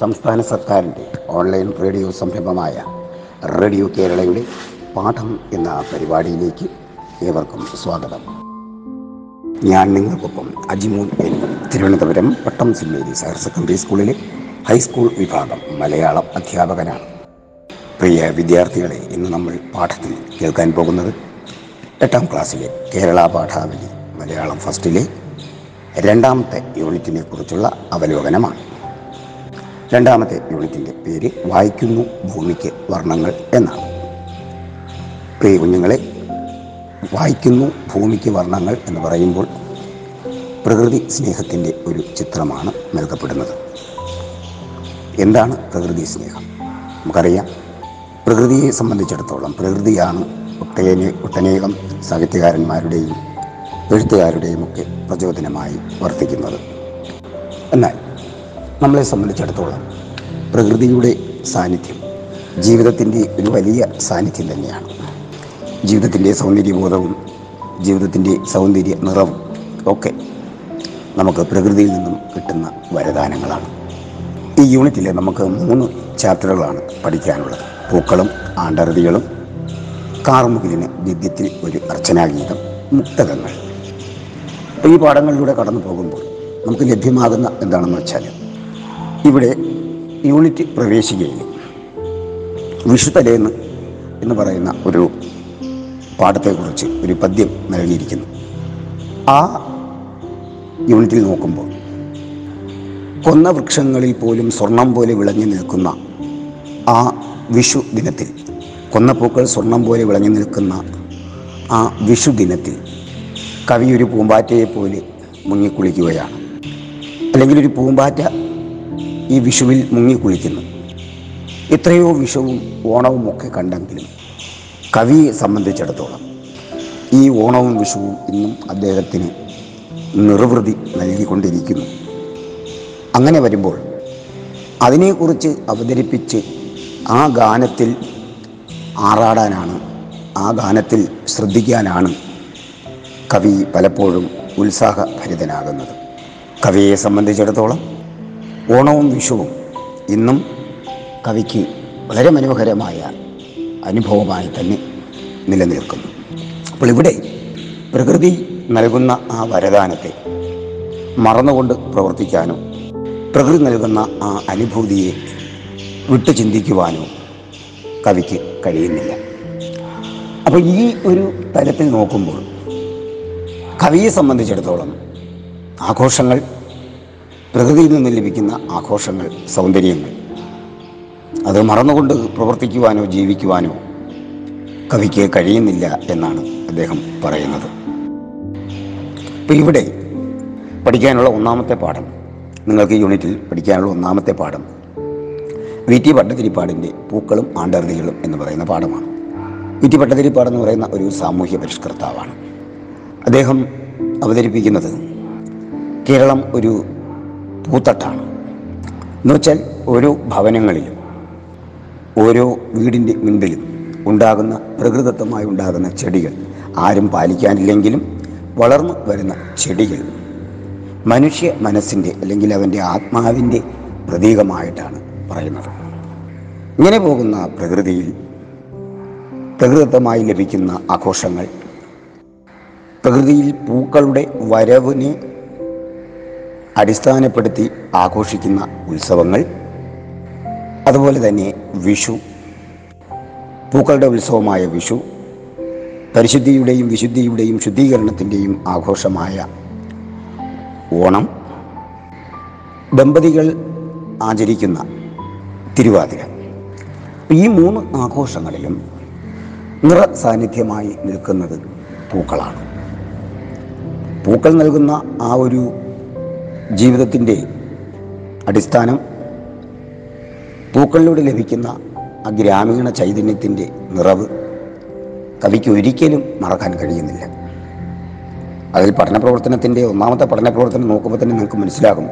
സംസ്ഥാന സർക്കാരിന്റെ online radio സംരംഭമായ റേഡിയോ കേരളയുടെ പാഠം എന്ന പരിപാടിയിലേക്ക് ഏവർക്കും സ്വാഗതം. ഞാൻ നിങ്ങൾക്കൊപ്പം അജിമോൻ എൻ തിരുവനന്തപുരം പട്ടം സിമേരി ഹയർ സെക്കൻഡറി സ്കൂളിലെ ഹൈസ്കൂൾ വിഭാഗം മലയാളം അധ്യാപകനാണ്. പ്രിയ വിദ്യാർത്ഥികളെ ഇന്ന് നമ്മൾ പാഠത്തിൽ കേൾക്കാൻ പോകുന്നത് എട്ടാം ക്ലാസ്സിലെ കേരള പാഠാവലി മലയാളം ഫസ്റ്റിലെ രണ്ടാമത്തെ യൂണിറ്റിനെ കുറിച്ചുള്ള അവലോകനമാണ്. രണ്ടാമത്തെ യൂണിറ്റിന്റെ പേര് വായിക്കുന്നു ഭൂമിക്ക് വർണങ്ങൾ എന്നാണ്. പ്രിയ കുഞ്ഞുങ്ങളെ വായിക്കുന്നു ഭൂമിക്ക് വർണങ്ങൾ എന്ന് പറയുമ്പോൾ പ്രകൃതി സ്നേഹത്തിന്റെ ഒരു ചിത്രമാണ് നൽകപ്പെടുന്നത്. എന്താണ് പ്രകൃതി സ്നേഹം? നമുക്കറിയാം പ്രകൃതിയെ സംബന്ധിച്ചിടത്തോളം പ്രകൃതിയാണ് ഒട്ടേനെ ഒട്ടനേകം സാഹിത്യകാരന്മാരുടെയും എഴുത്തുകാരുടെയും ഒക്കെ പ്രചോദനമായി വർത്തിക്കുന്നത്. എന്നാൽ നമ്മളെ സംബന്ധിച്ചിടത്തോളം പ്രകൃതിയുടെ സാന്നിധ്യം ജീവിതത്തിന്റെ ഒരു വലിയ സാന്നിധ്യം തന്നെയാണ്. ജീവിതത്തിന്റെ സൗന്ദര്യബോധവും ജീവിതത്തിന്റെ സൗന്ദര്യ നിറവും ഒക്കെ നമുക്ക് പ്രകൃതിയിൽ നിന്നും കിട്ടുന്ന വരദാനങ്ങളാണ്. ഈ യൂണിറ്റിൽ നമുക്ക് മൂന്ന് ചാപ്റ്ററുകളാണ് പഠിക്കാനുള്ളത്. പൂക്കളും ആണ്ടറുതികളും കാർമുകിലിന് ദിവ്യത്തിൽ ഒരു അർച്ചനാഗീതം മുക്തകങ്ങൾ. ഈ പാഠങ്ങളിലൂടെ കടന്നു പോകുമ്പോൾ നമുക്ക് ലഭ്യമാകുന്ന എന്താണെന്ന് വെച്ചാൽ ഇവിടെ യൂണിറ്റ് പ്രവേശിക്കുകയും വിഷുതലേന്ന് എന്ന് പറയുന്ന ഒരു പാഠത്തെക്കുറിച്ച് ഒരു പദ്യം നൽകിയിരിക്കുന്നു. ആ യൂണിറ്റിൽ നോക്കുമ്പോൾ കൊന്ന വൃക്ഷങ്ങളിൽ പോലും സ്വർണം പോലെ വിളഞ്ഞു നിൽക്കുന്ന ആ വിഷു ദിനത്തിൽ കൊന്ന പൂക്കൾ സ്വർണം പോലെ വിളഞ്ഞു നിൽക്കുന്ന ആ വിഷു ദിനത്തിൽ കവി ഒരു പൂമ്പാറ്റയെ പോലെ മുങ്ങിക്കുളിക്കുകയാണ്. അല്ലെങ്കിൽ ഒരു പൂമ്പാറ്റ ഈ വിഷുവിൽ മുങ്ങിക്കുളിക്കുന്നു. എത്രയോ വിഷവും ഓണവും ഒക്കെ കണ്ടെങ്കിലും കവിയെ സംബന്ധിച്ചിടത്തോളം ഈ ഓണവും വിഷുവും ഇന്നും അദ്ദേഹത്തിന് നിർവൃതി നൽകിക്കൊണ്ടിരിക്കുന്നു. അങ്ങനെ വരുമ്പോൾ അതിനെക്കുറിച്ച് അവതരിപ്പിച്ച് ആ ഗാനത്തിൽ ആറാടാനാണ് ആ ഗാനത്തിൽ ശ്രദ്ധിക്കാനാണ് കവി പലപ്പോഴും ഉത്സാഹഭരിതനാകുന്നത്. കവിയെ സംബന്ധിച്ചിടത്തോളം ഓണവും വിഷുവും ഇന്നും കവിക്ക് വളരെ മനോഹരമായ അനുഭവമായി തന്നെ നിലനിൽക്കുന്നു. അപ്പോൾ ഇവിടെ പ്രകൃതി നൽകുന്ന ആ വരദാനത്തെ മറന്നുകൊണ്ട് പ്രവർത്തിക്കാനോ പ്രകൃതി നൽകുന്ന ആ അനുഭൂതിയെ വിട്ടു ചിന്തിക്കുവാനോ കവിക്ക് കഴിയുന്നില്ല. അപ്പോൾ ഈ ഒരു തരത്തിൽ നോക്കുമ്പോൾ കവിയെ സംബന്ധിച്ചിടത്തോളം ആഘോഷങ്ങൾ പ്രകൃതിയിൽ നിന്ന് ലഭിക്കുന്ന ആഘോഷങ്ങൾ സൗന്ദര്യങ്ങൾ. അത് മറന്നുകൊണ്ട് പ്രവർത്തിക്കുവാനോ ജീവിക്കുവാനോ കവിക്ക് കഴിയുന്നില്ല എന്നാണ് അദ്ദേഹം പറയുന്നത്. അപ്പോൾ ഇവിടെ പഠിക്കാനുള്ള ഒന്നാമത്തെ പാഠം നിങ്ങൾക്ക് യൂണിറ്റിൽ പഠിക്കാനുള്ള ഒന്നാമത്തെ പാഠം വി ടി ഭട്ടതിരിപ്പാടിന്റെ പൂക്കളും ആണ്ടർതികളും എന്ന് പറയുന്ന പാഠമാണ്. വി ടി ഭട്ടതിരിപ്പാട് എന്ന് പറയുന്ന ഒരു സാമൂഹ്യ പരിഷ്കർത്താവാണ്. അദ്ദേഹം അവതരിപ്പിക്കുന്നത് കേരളം ഒരു പൂത്തട്ടാണ് എന്നുവെച്ചാൽ ഓരോ ഭവനങ്ങളിലും ഓരോ വീടിന്റെ മുൻപിലും ഉണ്ടാകുന്ന പ്രകൃതത്വമായി ഉണ്ടാകുന്ന ചെടികൾ ആരും പാലിക്കാനില്ലെങ്കിലും വളർന്നു വരുന്ന ചെടികൾ മനുഷ്യ മനസ്സിന്റെ അല്ലെങ്കിൽ അവന്റെ ആത്മാവിന്റെ പ്രതീകമായിട്ടാണ് പറയുന്നത്. ഇങ്ങനെ പോകുന്ന പ്രകൃതിയിൽ പ്രകൃതമായി ലഭിക്കുന്ന ആഘോഷങ്ങൾ പ്രകൃതിയിൽ പൂക്കളുടെ വരവിനെ അടിസ്ഥാനപ്പെടുത്തി ആഘോഷിക്കുന്ന ഉത്സവങ്ങൾ. അതുപോലെ തന്നെ വിഷു പൂക്കളുടെ ഉത്സവമായ വിഷു പരിശുദ്ധിയുടെയും വിശുദ്ധിയുടെയും ശുദ്ധീകരണത്തിന്റെയും ആഘോഷമായ ഓണം. ദമ്പതികൾ ആചരിക്കുന്ന തിരുവാതിര. ഈ മൂന്ന് ആഘോഷങ്ങളിലും നിറ സാന്നിധ്യമായി നിൽക്കുന്നത് പൂക്കളാണ്. പൂക്കൾ നൽകുന്ന ആ ഒരു ജീവിതത്തിന്റെ അടിസ്ഥാനം പൂക്കളിലൂടെ ലഭിക്കുന്ന ആ ഗ്രാമീണ ചൈതന്യത്തിന്റെ നിറവ് കവിക്ക് ഒരിക്കലും മറക്കാൻ കഴിയുന്നില്ല. അതിൽ പഠന പ്രവർത്തനത്തിന്റെ ഒന്നാമത്തെ പഠന പ്രവർത്തനം നോക്കുമ്പോൾ തന്നെ നിങ്ങൾക്ക് മനസ്സിലാകും.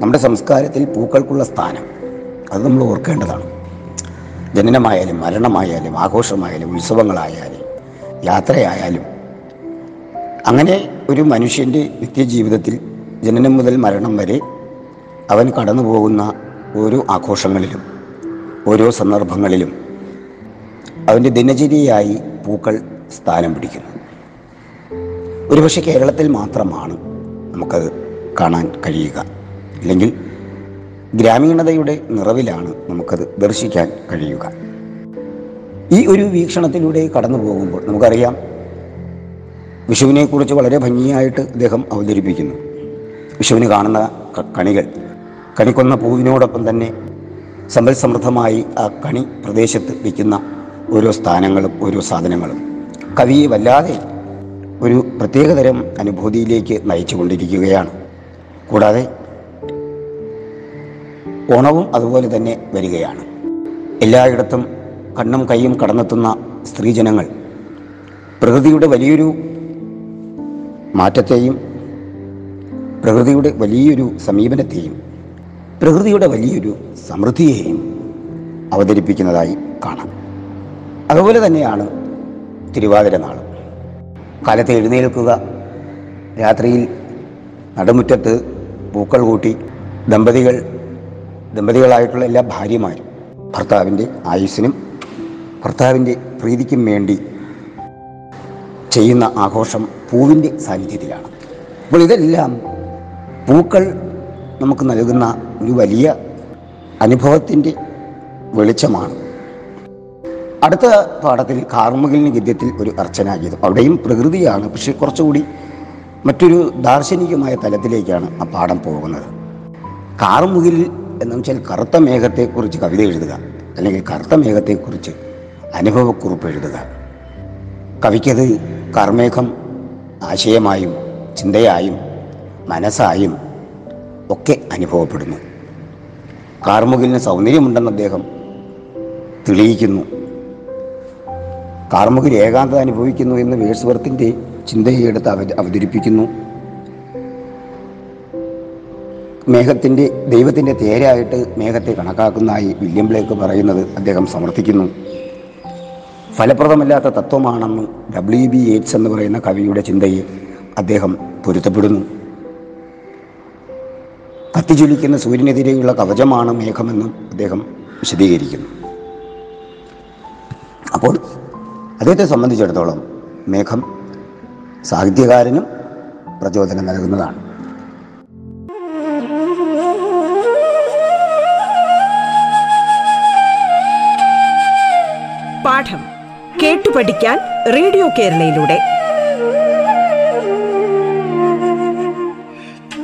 നമ്മുടെ സംസ്കാരത്തിൽ പൂക്കൾക്കുള്ള സ്ഥാനം അത് നമ്മൾ ഓർക്കേണ്ടതാണ്. ജനനമായാലും മരണമായാലും ആഘോഷമായാലും ഉത്സവങ്ങളായാലും യാത്രയായാലും അങ്ങനെ ഒരു മനുഷ്യന്റെ നിത്യജീവിതത്തിൽ ജനനം മുതൽ മരണം വരെ അവൻ കടന്നു പോകുന്ന ഓരോ ആഘോഷങ്ങളിലും ഓരോ സന്ദർഭങ്ങളിലും അവന്റെ ദിനചര്യയായി പൂക്കൾ സ്ഥാനം പിടിക്കുന്നു. ഒരുപക്ഷെ കേരളത്തിൽ മാത്രമാണ് നമുക്കത് കാണാൻ കഴിയുക. അല്ലെങ്കിൽ ഗ്രാമീണതയുടെ നിറവിലാണ് നമുക്കത് ദർശിക്കാൻ കഴിയുക. ഈ ഒരു വീക്ഷണത്തിലൂടെ കടന്നു പോകുമ്പോൾ നമുക്കറിയാം വിഷുവിനെക്കുറിച്ച് വളരെ ഭംഗിയായിട്ട് അദ്ദേഹം അവതരിപ്പിക്കുന്നു. വിഷുവിന് കാണുന്ന കണികൾ. കണിക്കൊന്ന പൂവിനോടൊപ്പം തന്നെ സമ്പൽ സമൃദ്ധമായി ആ കണി പ്രദേശത്ത് വയ്ക്കുന്ന ഓരോ സ്ഥാനങ്ങളും ഓരോ സാധനങ്ങളും. കവിയെ വല്ലാതെ ഒരു പ്രത്യേകതരം അനുഭൂതിയിലേക്ക് നയിച്ചുകൊണ്ടിരിക്കുകയാണ്. കൂടാതെ ഓണവും അതുപോലെ തന്നെ വരികയാണ്. എല്ലായിടത്തും കണ്ണും കൈയും കടന്നെത്തുന്ന സ്ത്രീജനങ്ങൾ പ്രകൃതിയുടെ വലിയൊരു മാറ്റത്തെയും പ്രകൃതിയുടെ വലിയൊരു സമീപനത്തെയും പ്രകൃതിയുടെ വലിയൊരു സമൃദ്ധിയെയും അവതരിപ്പിക്കുന്നതായി കാണാം. അതുപോലെ തന്നെയാണ് തിരുവാതിര നാൾ കാലത്ത് എഴുന്നേൽക്കുക രാത്രിയിൽ നടുമുറ്റത്ത് പൂക്കൾ കൂട്ടി ദമ്പതികൾ ദമ്പതികളായിട്ടുള്ള എല്ലാ ഭാര്യമാരും ഭർത്താവിന്റെ ആയുസ്സിനും ഭർത്താവിന്റെ പ്രീതിക്കും വേണ്ടി ചെയ്യുന്ന ആഘോഷം പൂവിന്റെ സാന്നിധ്യത്തിലാണ്. അപ്പോൾ ഇതെല്ലാം പൂക്കൾ നമുക്ക് നൽകുന്ന ഒരു വലിയ അനുഭവത്തിന്റെ വെളിച്ചമാണ്. അടുത്ത പാഠത്തിൽ കാർമുകിലിന് ഗദ്യത്തിൽ ഒരു അർച്ചനാഗീതം. അവിടെയും പ്രകൃതിയാണ് പക്ഷെ കുറച്ചുകൂടി മറ്റൊരു ദാർശനികമായ തലത്തിലേക്കാണ് ആ പാഠം പോകുന്നത്. കാർമുകിൽ എന്ന് വെച്ചാൽ കറുത്ത മേഘത്തെക്കുറിച്ച് കവിത എഴുതുക അല്ലെങ്കിൽ കറുത്ത മേഘത്തെക്കുറിച്ച് അനുഭവക്കുറിപ്പ് എഴുതുക. കവിക്കത് കർമേഘം ആശയമായും ചിന്തയായും മനസ്സായും ഒക്കെ അനുഭവപ്പെടുന്നു. കാർമുകിലിന് സൗന്ദര്യമുണ്ടെന്ന് അദ്ദേഹം തെളിയിക്കുന്നു. കാർമുകിൽ ഏകാന്തത അനുഭവിക്കുന്നു എന്ന് വേഴ്സ്വർത്തിന്റെ ചിന്തയെടുത്ത് അവ അവതരിപ്പിക്കുന്നു. മേഘത്തിന്റെ ദൈവത്തിന്റെ തേരായിട്ട് മേഘത്തെ കണക്കാക്കുന്നതായി വില്യം ബ്ലേക്ക് പറയുന്നത് അദ്ദേഹം സമർത്ഥിക്കുന്നു. ഫലപ്രദമല്ലാത്ത തത്വമാണെന്ന് ഡബ്ല്യു ബി എയ്റ്റ്സ് എന്ന് പറയുന്ന കവിയുടെ ചിന്തയെ അദ്ദേഹം പൊരുത്തപ്പെടുന്നു. കത്തിജ്വലിക്കുന്ന സൂര്യനെതിരെയുള്ള കവചമാണ് മേഘമെന്നും അദ്ദേഹം വിശദീകരിക്കുന്നു. അപ്പോൾ അദ്ദേഹത്തെ സംബന്ധിച്ചിടത്തോളം മേഘം സാഹിത്യകാരനും പ്രചോദനം നൽകുന്നതാണ്. പാഠം കേട്ടു പഠിക്കാൻ റേഡിയോ കേരളയിലൂടെ.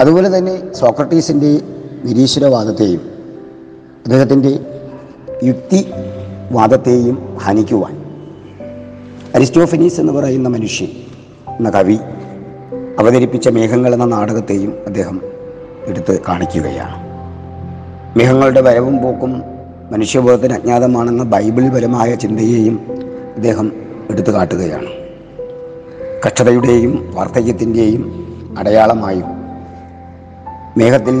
അതുപോലെ തന്നെ സോക്രട്ടീസിന്റെ നിരീശ്വരവാദത്തെയും അദ്ദേഹത്തിന്റെ യുക്തിവാദത്തെയും ഹനിക്കുവാൻ അരിസ്റ്റോഫനീസ് എന്ന് പറയുന്ന മനുഷ്യൻ എന്ന കവി അവതരിപ്പിച്ച മേഘങ്ങൾ എന്ന നാടകത്തെയും അദ്ദേഹം എടുത്ത് കാണിക്കുകയാണ്. മേഘങ്ങളുടെ വരവും പോക്കും മനുഷ്യബോധത്തിന് അജ്ഞാതമാണെന്ന ബൈബിൾ പരമായ ചിന്തയെയും അദ്ദേഹം എടുത്തു കാട്ടുകയാണ്. കക്ഷതയുടെയും വാർദ്ധക്യത്തിന്റെയും അടയാളമായും മേഘത്തിൽ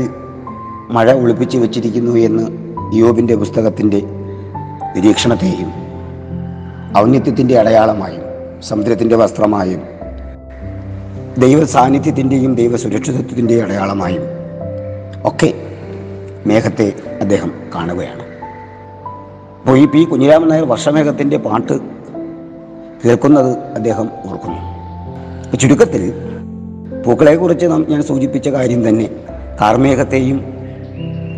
മഴ ഒളിപ്പിച്ചു വച്ചിരിക്കുന്നു എന്ന് യോബിന്റെ പുസ്തകത്തിന്റെ നിരീക്ഷണത്തെയും ഔന്നത്യത്തിന്റെ അടയാളമായും സമുദ്രത്തിന്റെ വസ്ത്രമായും ദൈവ സാന്നിധ്യത്തിന്റെയും ദൈവ സുരക്ഷിതത്വത്തിന്റെയും അടയാളമായും ഒക്കെ മേഘത്തെ അദ്ദേഹം കാണുകയാണ്. അപ്പോൾ ഈ പി കുഞ്ഞിരാമൻ നായർ വർഷമേഘത്തിന്റെ പാട്ട് കേൾക്കുന്നത് അദ്ദേഹം ഓർക്കുന്നു. ചുരുക്കത്തിൽ പൂക്കളെക്കുറിച്ച് നാം ഞാൻ സൂചിപ്പിച്ച കാര്യം തന്നെ കാർമേഘത്തെയും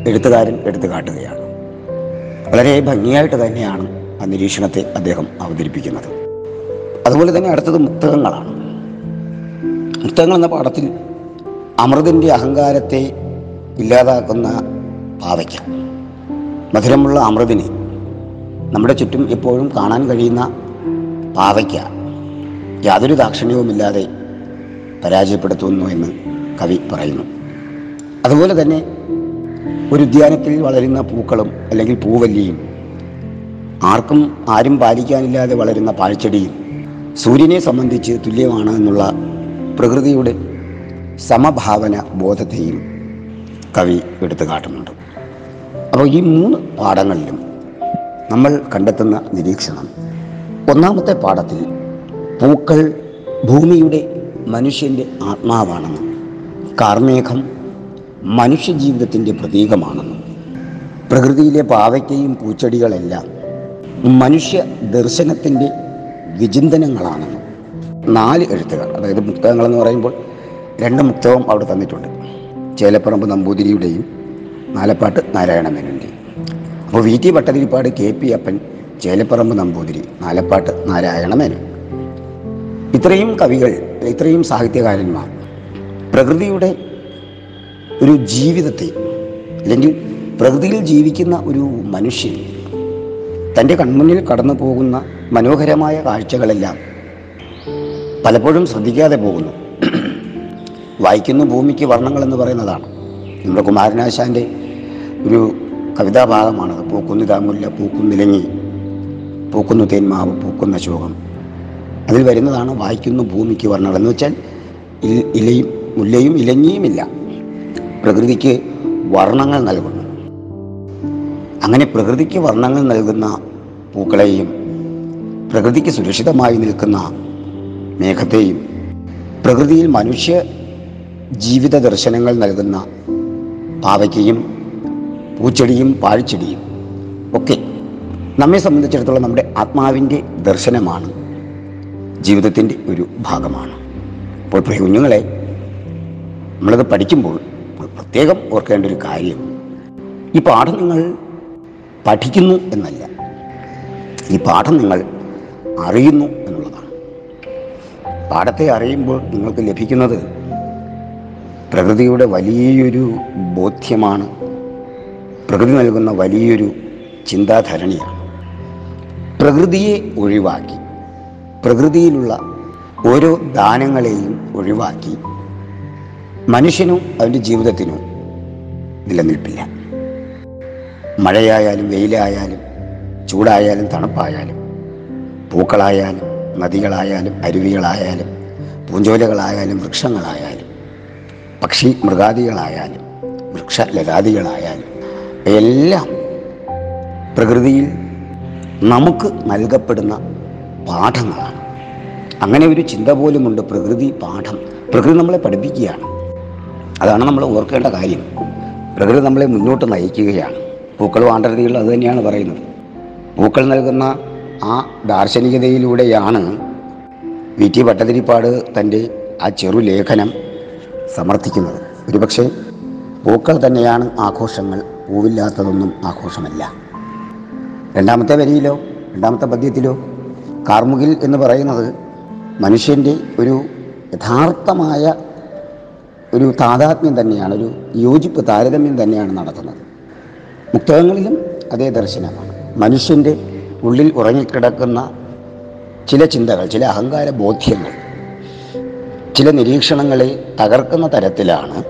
എഴുത്തുകാരൻ എടുത്തു കാട്ടുകയാണ്. വളരെ ഭംഗിയായിട്ട് തന്നെയാണ് ആ നിരീക്ഷണത്തെ അദ്ദേഹം അവതരിപ്പിക്കുന്നത്. അതുപോലെ തന്നെ അടുത്തത് മുക്തകങ്ങളാണ് മുക്തകങ്ങൾ എന്ന പാഠത്തിൽ അമൃതിന്റെ അഹങ്കാരത്തെ ഇല്ലാതാക്കുന്ന പാവയ്ക്ക. മധുരമുള്ള അമൃതിനെ നമ്മുടെ ചുറ്റും എപ്പോഴും കാണാൻ കഴിയുന്ന പാവയ്ക്ക. യാതൊരു ദാക്ഷിണ്യവുമില്ലാതെ പരാജയപ്പെടുത്തുന്നു എന്ന് കവി പറയുന്നു. അതുപോലെ തന്നെ ഒരു ഉദ്യാനത്തിൽ വളരുന്ന പൂക്കളും അല്ലെങ്കിൽ പൂവല്ലിയും ആർക്കും ആരും പാലിക്കാനില്ലാതെ വളരുന്ന പാഴ്ചെടിയും സൂര്യനെ സംബന്ധിച്ച് തുല്യമാണ് എന്നുള്ള പ്രകൃതിയുടെ സമഭാവന ബോധത്തെയും കവി എടുത്തു കാട്ടുന്നുണ്ട്. അപ്പോൾ ഈ മൂന്ന് പാഠങ്ങളിലും നമ്മൾ കണ്ടെത്തുന്ന നിരീക്ഷണം. ഒന്നാമത്തെ പാഠത്തിൽ പൂക്കൾ ഭൂമിയുടെ മനുഷ്യന്റെ ആത്മാവാണെന്നും കാർമേഘം മനുഷ്യജീവിതത്തിന്റെ പ്രതീകമാണെന്നും പ്രകൃതിയിലെ പാവയ്ക്കയും പൂച്ചെടികളെല്ലാം മനുഷ്യ ദർശനത്തിന്റെ വിചിന്തനങ്ങളാണെന്നും നാല് എഴുത്തുകൾ അതായത് മുക്തകങ്ങളെന്ന് പറയുമ്പോൾ രണ്ട് മുക്തകം അവിടെ തന്നിട്ടുണ്ട്. ചേലപ്പറമ്പ് നമ്പൂതിരിയുടെയും നാലപ്പാട്ട് നാരായണ മേനന്റെയും. അപ്പോൾ V T Bhattathiripad K P Appan Chelapparambu Namboothiri Nalappat Narayana Menon. ഇത്രയും കവികൾ ഇത്രയും സാഹിത്യകാരന്മാർ പ്രകൃതിയുടെ ഒരു ജീവിതത്തെ അല്ലെങ്കിൽ പ്രകൃതിയിൽ ജീവിക്കുന്ന ഒരു മനുഷ്യൻ തന്റെ കൺമുന്നിൽ കടന്നു പോകുന്ന മനോഹരമായ കാഴ്ചകളെല്ലാം പലപ്പോഴും ശ്രദ്ധിക്കാതെ പോകുന്നു. വായിക്കുന്ന ഭൂമിക്ക് വർണങ്ങൾ എന്ന് പറയുന്നതാണ്. നമ്മുടെ കുമാരനാശാന്റെ ഒരു കവിതാഭാഗമാണത് പൂക്കുന്നു താങ്ങുല്ല പൂക്കുന്നിലങ്ങി പൂക്കുന്നു തേന്മാവ് പൂക്കുന്ന ശോകം. അതിൽ വരുന്നതാണ് വായിക്കുന്നു ഭൂമിക്ക് വർണങ്ങൾ. എന്ന് വെച്ചാൽ ഇലയും മുല്ലയും ഇലങ്ങിയുമില്ല പ്രകൃതിക്ക് വർണങ്ങൾ നൽകുന്നു. അങ്ങനെ പ്രകൃതിക്ക് വർണങ്ങൾ നൽകുന്ന പൂക്കളെയും പ്രകൃതിക്ക് സുരക്ഷിതമായി നിൽക്കുന്ന മേഘത്തെയും പ്രകൃതിയിൽ മനുഷ്യ ജീവിത ദർശനങ്ങൾ നൽകുന്ന പാവയ്ക്കയും പൂച്ചെടിയും പാഴ്ചെടിയും ഒക്കെ നമ്മെ സംബന്ധിച്ചിടത്തോളം നമ്മുടെ ആത്മാവിന്റെ ദർശനമാണ്. ജീവിതത്തിന്റെ ഒരു ഭാഗമാണ്. അപ്പോൾ പ്രിയ കുഞ്ഞുങ്ങളെ നമ്മളത് പഠിക്കുമ്പോൾ പ്രത്യേകം ഓർക്കേണ്ട ഒരു കാര്യം. ഈ പാഠം നിങ്ങൾ പഠിക്കുന്നു എന്നല്ല. ഈ പാഠം നിങ്ങൾ അറിയുന്നു എന്നുള്ളതാണ്. പാഠത്തെ അറിയുമ്പോൾ നിങ്ങൾക്ക് ലഭിക്കുന്നത് പ്രകൃതിയുടെ വലിയൊരു ബോധ്യമാണ്. പ്രകൃതി നൽകുന്ന വലിയൊരു ചിന്താധരണിയാണ്. പ്രകൃതിയെ ഒഴിവാക്കി. പ്രകൃതിയിലുള്ള ഓരോ ദാനങ്ങളെയും ഒഴിവാക്കി. മനുഷ്യനും അവന്റെ ജീവിതത്തിനും നിലനിൽപ്പില്ല. മഴയായാലും വെയിലായാലും ചൂടായാലും തണുപ്പായാലും പൂക്കളായാലും നദികളായാലും അരുവികളായാലും പൂഞ്ചോലകളായാലും വൃക്ഷങ്ങളായാലും പക്ഷി മൃഗാദികളായാലും വൃക്ഷലതാദികളായാലും എല്ലാം പ്രകൃതിയിൽ നമുക്ക് നൽകപ്പെടുന്ന പാഠങ്ങളാണ്. അങ്ങനെ ഒരു ചിന്ത പോലുമുണ്ട് പ്രകൃതി പാഠം. പ്രകൃതി നമ്മളെ പഠിപ്പിക്കുകയാണ്. അതാണ് നമ്മൾ ഓർക്കേണ്ട കാര്യം. പ്രകൃതി നമ്മളെ മുന്നോട്ട് നയിക്കുകയാണ്. പൂക്കൾ ആണ്ടരതികളും അത് തന്നെയാണ് പറയുന്നത്. പൂക്കൾ നൽകുന്ന ആ ദാർശനികതയിലൂടെയാണ് വി ടി ഭട്ടതിരിപ്പാട് തന്റെ ആ ചെറു ലേഖനം സമർത്ഥിക്കുന്നത്. ഒരുപക്ഷെ പൂക്കൾ തന്നെയാണ് ആഘോഷങ്ങൾ പൂവില്ലാത്തതൊന്നും ആഘോഷമല്ല. രണ്ടാമത്തെ വരിയിലോ രണ്ടാമത്തെ പദ്യത്തിലോ കാർമുകിൽ എന്ന് പറയുന്നത് മനുഷ്യന്റെ ഒരു യഥാർത്ഥമായ ഒരു താതാത്മ്യം തന്നെയാണ് ഒരു യോജിപ്പ് താരതമ്യം തന്നെയാണ് നടക്കുന്നത് മുക്തകങ്ങളിലും അതേ ദർശനമാണ്. മനുഷ്യന്റെ ഉള്ളിൽ ഉറങ്ങിക്കിടക്കുന്ന ചില ചിന്തകൾ ചില അഹങ്കാര ബോധ്യങ്ങൾ ചില നിരീക്ഷണങ്ങളെ തകർക്കുന്ന തരത്തിലാണ്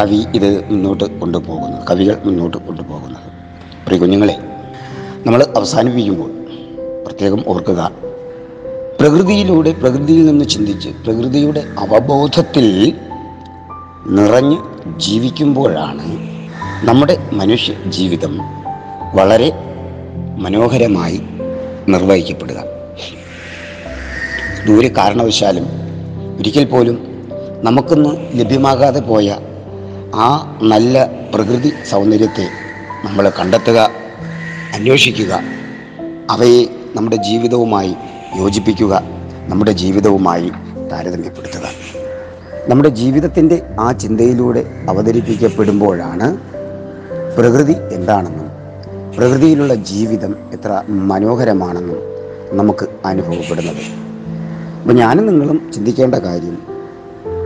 കവി ഇത് മുന്നോട്ട് കൊണ്ടുപോകുന്നത് കവികൾ മുന്നോട്ട് കൊണ്ടുപോകുന്നത്. പ്രിയ കുഞ്ഞുങ്ങളെ നമ്മൾ അവസാനിപ്പിക്കുമ്പോൾ പ്രത്യേകം ഓർക്കുക പ്രകൃതിയിലൂടെ പ്രകൃതിയിൽ നിന്ന് ചിന്തിച്ച് പ്രകൃതിയുടെ അവബോധത്തിൽ നിറഞ്ഞ് ജീവിക്കുമ്പോഴാണ് നമ്മുടെ മനുഷ്യ ജീവിതം വളരെ മനോഹരമായി നിർവഹിക്കപ്പെടുക. ദൂരെ കാരണവശാലും ഒരിക്കൽ പോലും നമുക്കൊന്ന് ലഭ്യമാകാതെ പോയ ആ നല്ല പ്രകൃതി സൗന്ദര്യത്തെ നമ്മൾ കണ്ടെത്തുക അന്വേഷിക്കുക അവയെ നമ്മുടെ ജീവിതവുമായി യോജിപ്പിക്കുക നമ്മുടെ ജീവിതവുമായി താരതമ്യപ്പെടുത്തുക. നമ്മുടെ ജീവിതത്തിന്റെ ആ ചിന്തയിലൂടെ അവതരിപ്പിക്കപ്പെടുമ്പോഴാണ് പ്രകൃതി എന്താണെന്നും പ്രകൃതിയിലുള്ള ജീവിതം എത്ര മനോഹരമാണെന്നും നമുക്ക് അനുഭവപ്പെടുന്നത്. അപ്പം ഞാനും നിങ്ങളും ചിന്തിക്കേണ്ട കാര്യം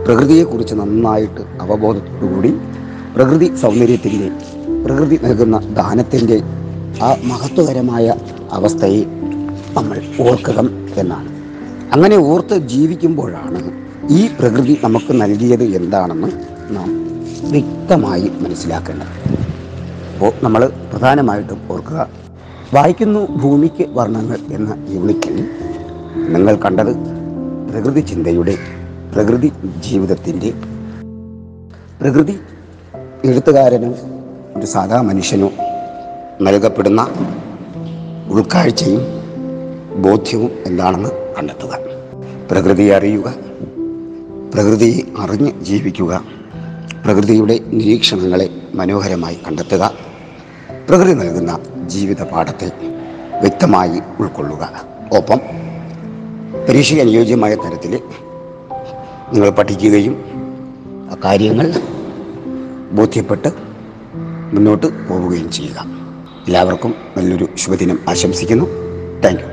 പ്രകൃതിയെക്കുറിച്ച് നന്നായിട്ട് അവബോധത്തോടുകൂടി പ്രകൃതി സൗന്ദര്യത്തിന്റെ പ്രകൃതി നൽകുന്ന ദാനത്തിന്റെ ആ മഹത്വകരമായ അവസ്ഥയെ നമ്മൾ ഓർക്കണം എന്നാണ്. അങ്ങനെ ഓർത്ത് ജീവിക്കുമ്പോഴാണ് ഈ പ്രകൃതി നമുക്ക് നൽകിയത് എന്താണെന്ന് നാം വ്യക്തമായി മനസ്സിലാക്കേണ്ടത്. അപ്പോൾ നമ്മൾ പ്രധാനമായിട്ടും ഓർക്കുക വായിക്കുന്നു ഭൂമിക്ക് വർണങ്ങൾ എന്ന യൂണിറ്റിൽ നിങ്ങൾ കണ്ടത് പ്രകൃതി ചിന്തയുടെ പ്രകൃതി ജീവിതത്തിന്റെ പ്രകൃതി എഴുത്തുകാരനോ ഒരു സാധാ മനുഷ്യനോ നൽകപ്പെടുന്ന ഉൾക്കാഴ്ചയും ബോധ്യവും എന്താണെന്ന് കണ്ടെത്തുക. പ്രകൃതിയെ അറിയുക. പ്രകൃതിയെ അറിഞ്ഞ് ജീവിക്കുക. പ്രകൃതിയുടെ നിരീക്ഷണങ്ങളെ മനോഹരമായി കണ്ടെത്തുക. പ്രകൃതി നൽകുന്ന ജീവിത പാഠത്തെ വ്യക്തമായി ഉൾക്കൊള്ളുക. ഒപ്പം പരീക്ഷയ്ക്ക് അനുയോജ്യമായ തരത്തിൽ നിങ്ങൾ പഠിക്കുകയും കാര്യങ്ങൾ ബോധ്യപ്പെട്ട് മുന്നോട്ട് പോവുകയും ചെയ്യുക. എല്ലാവർക്കും നല്ലൊരു ശുഭദിനം ആശംസിക്കുന്നു. താങ്ക്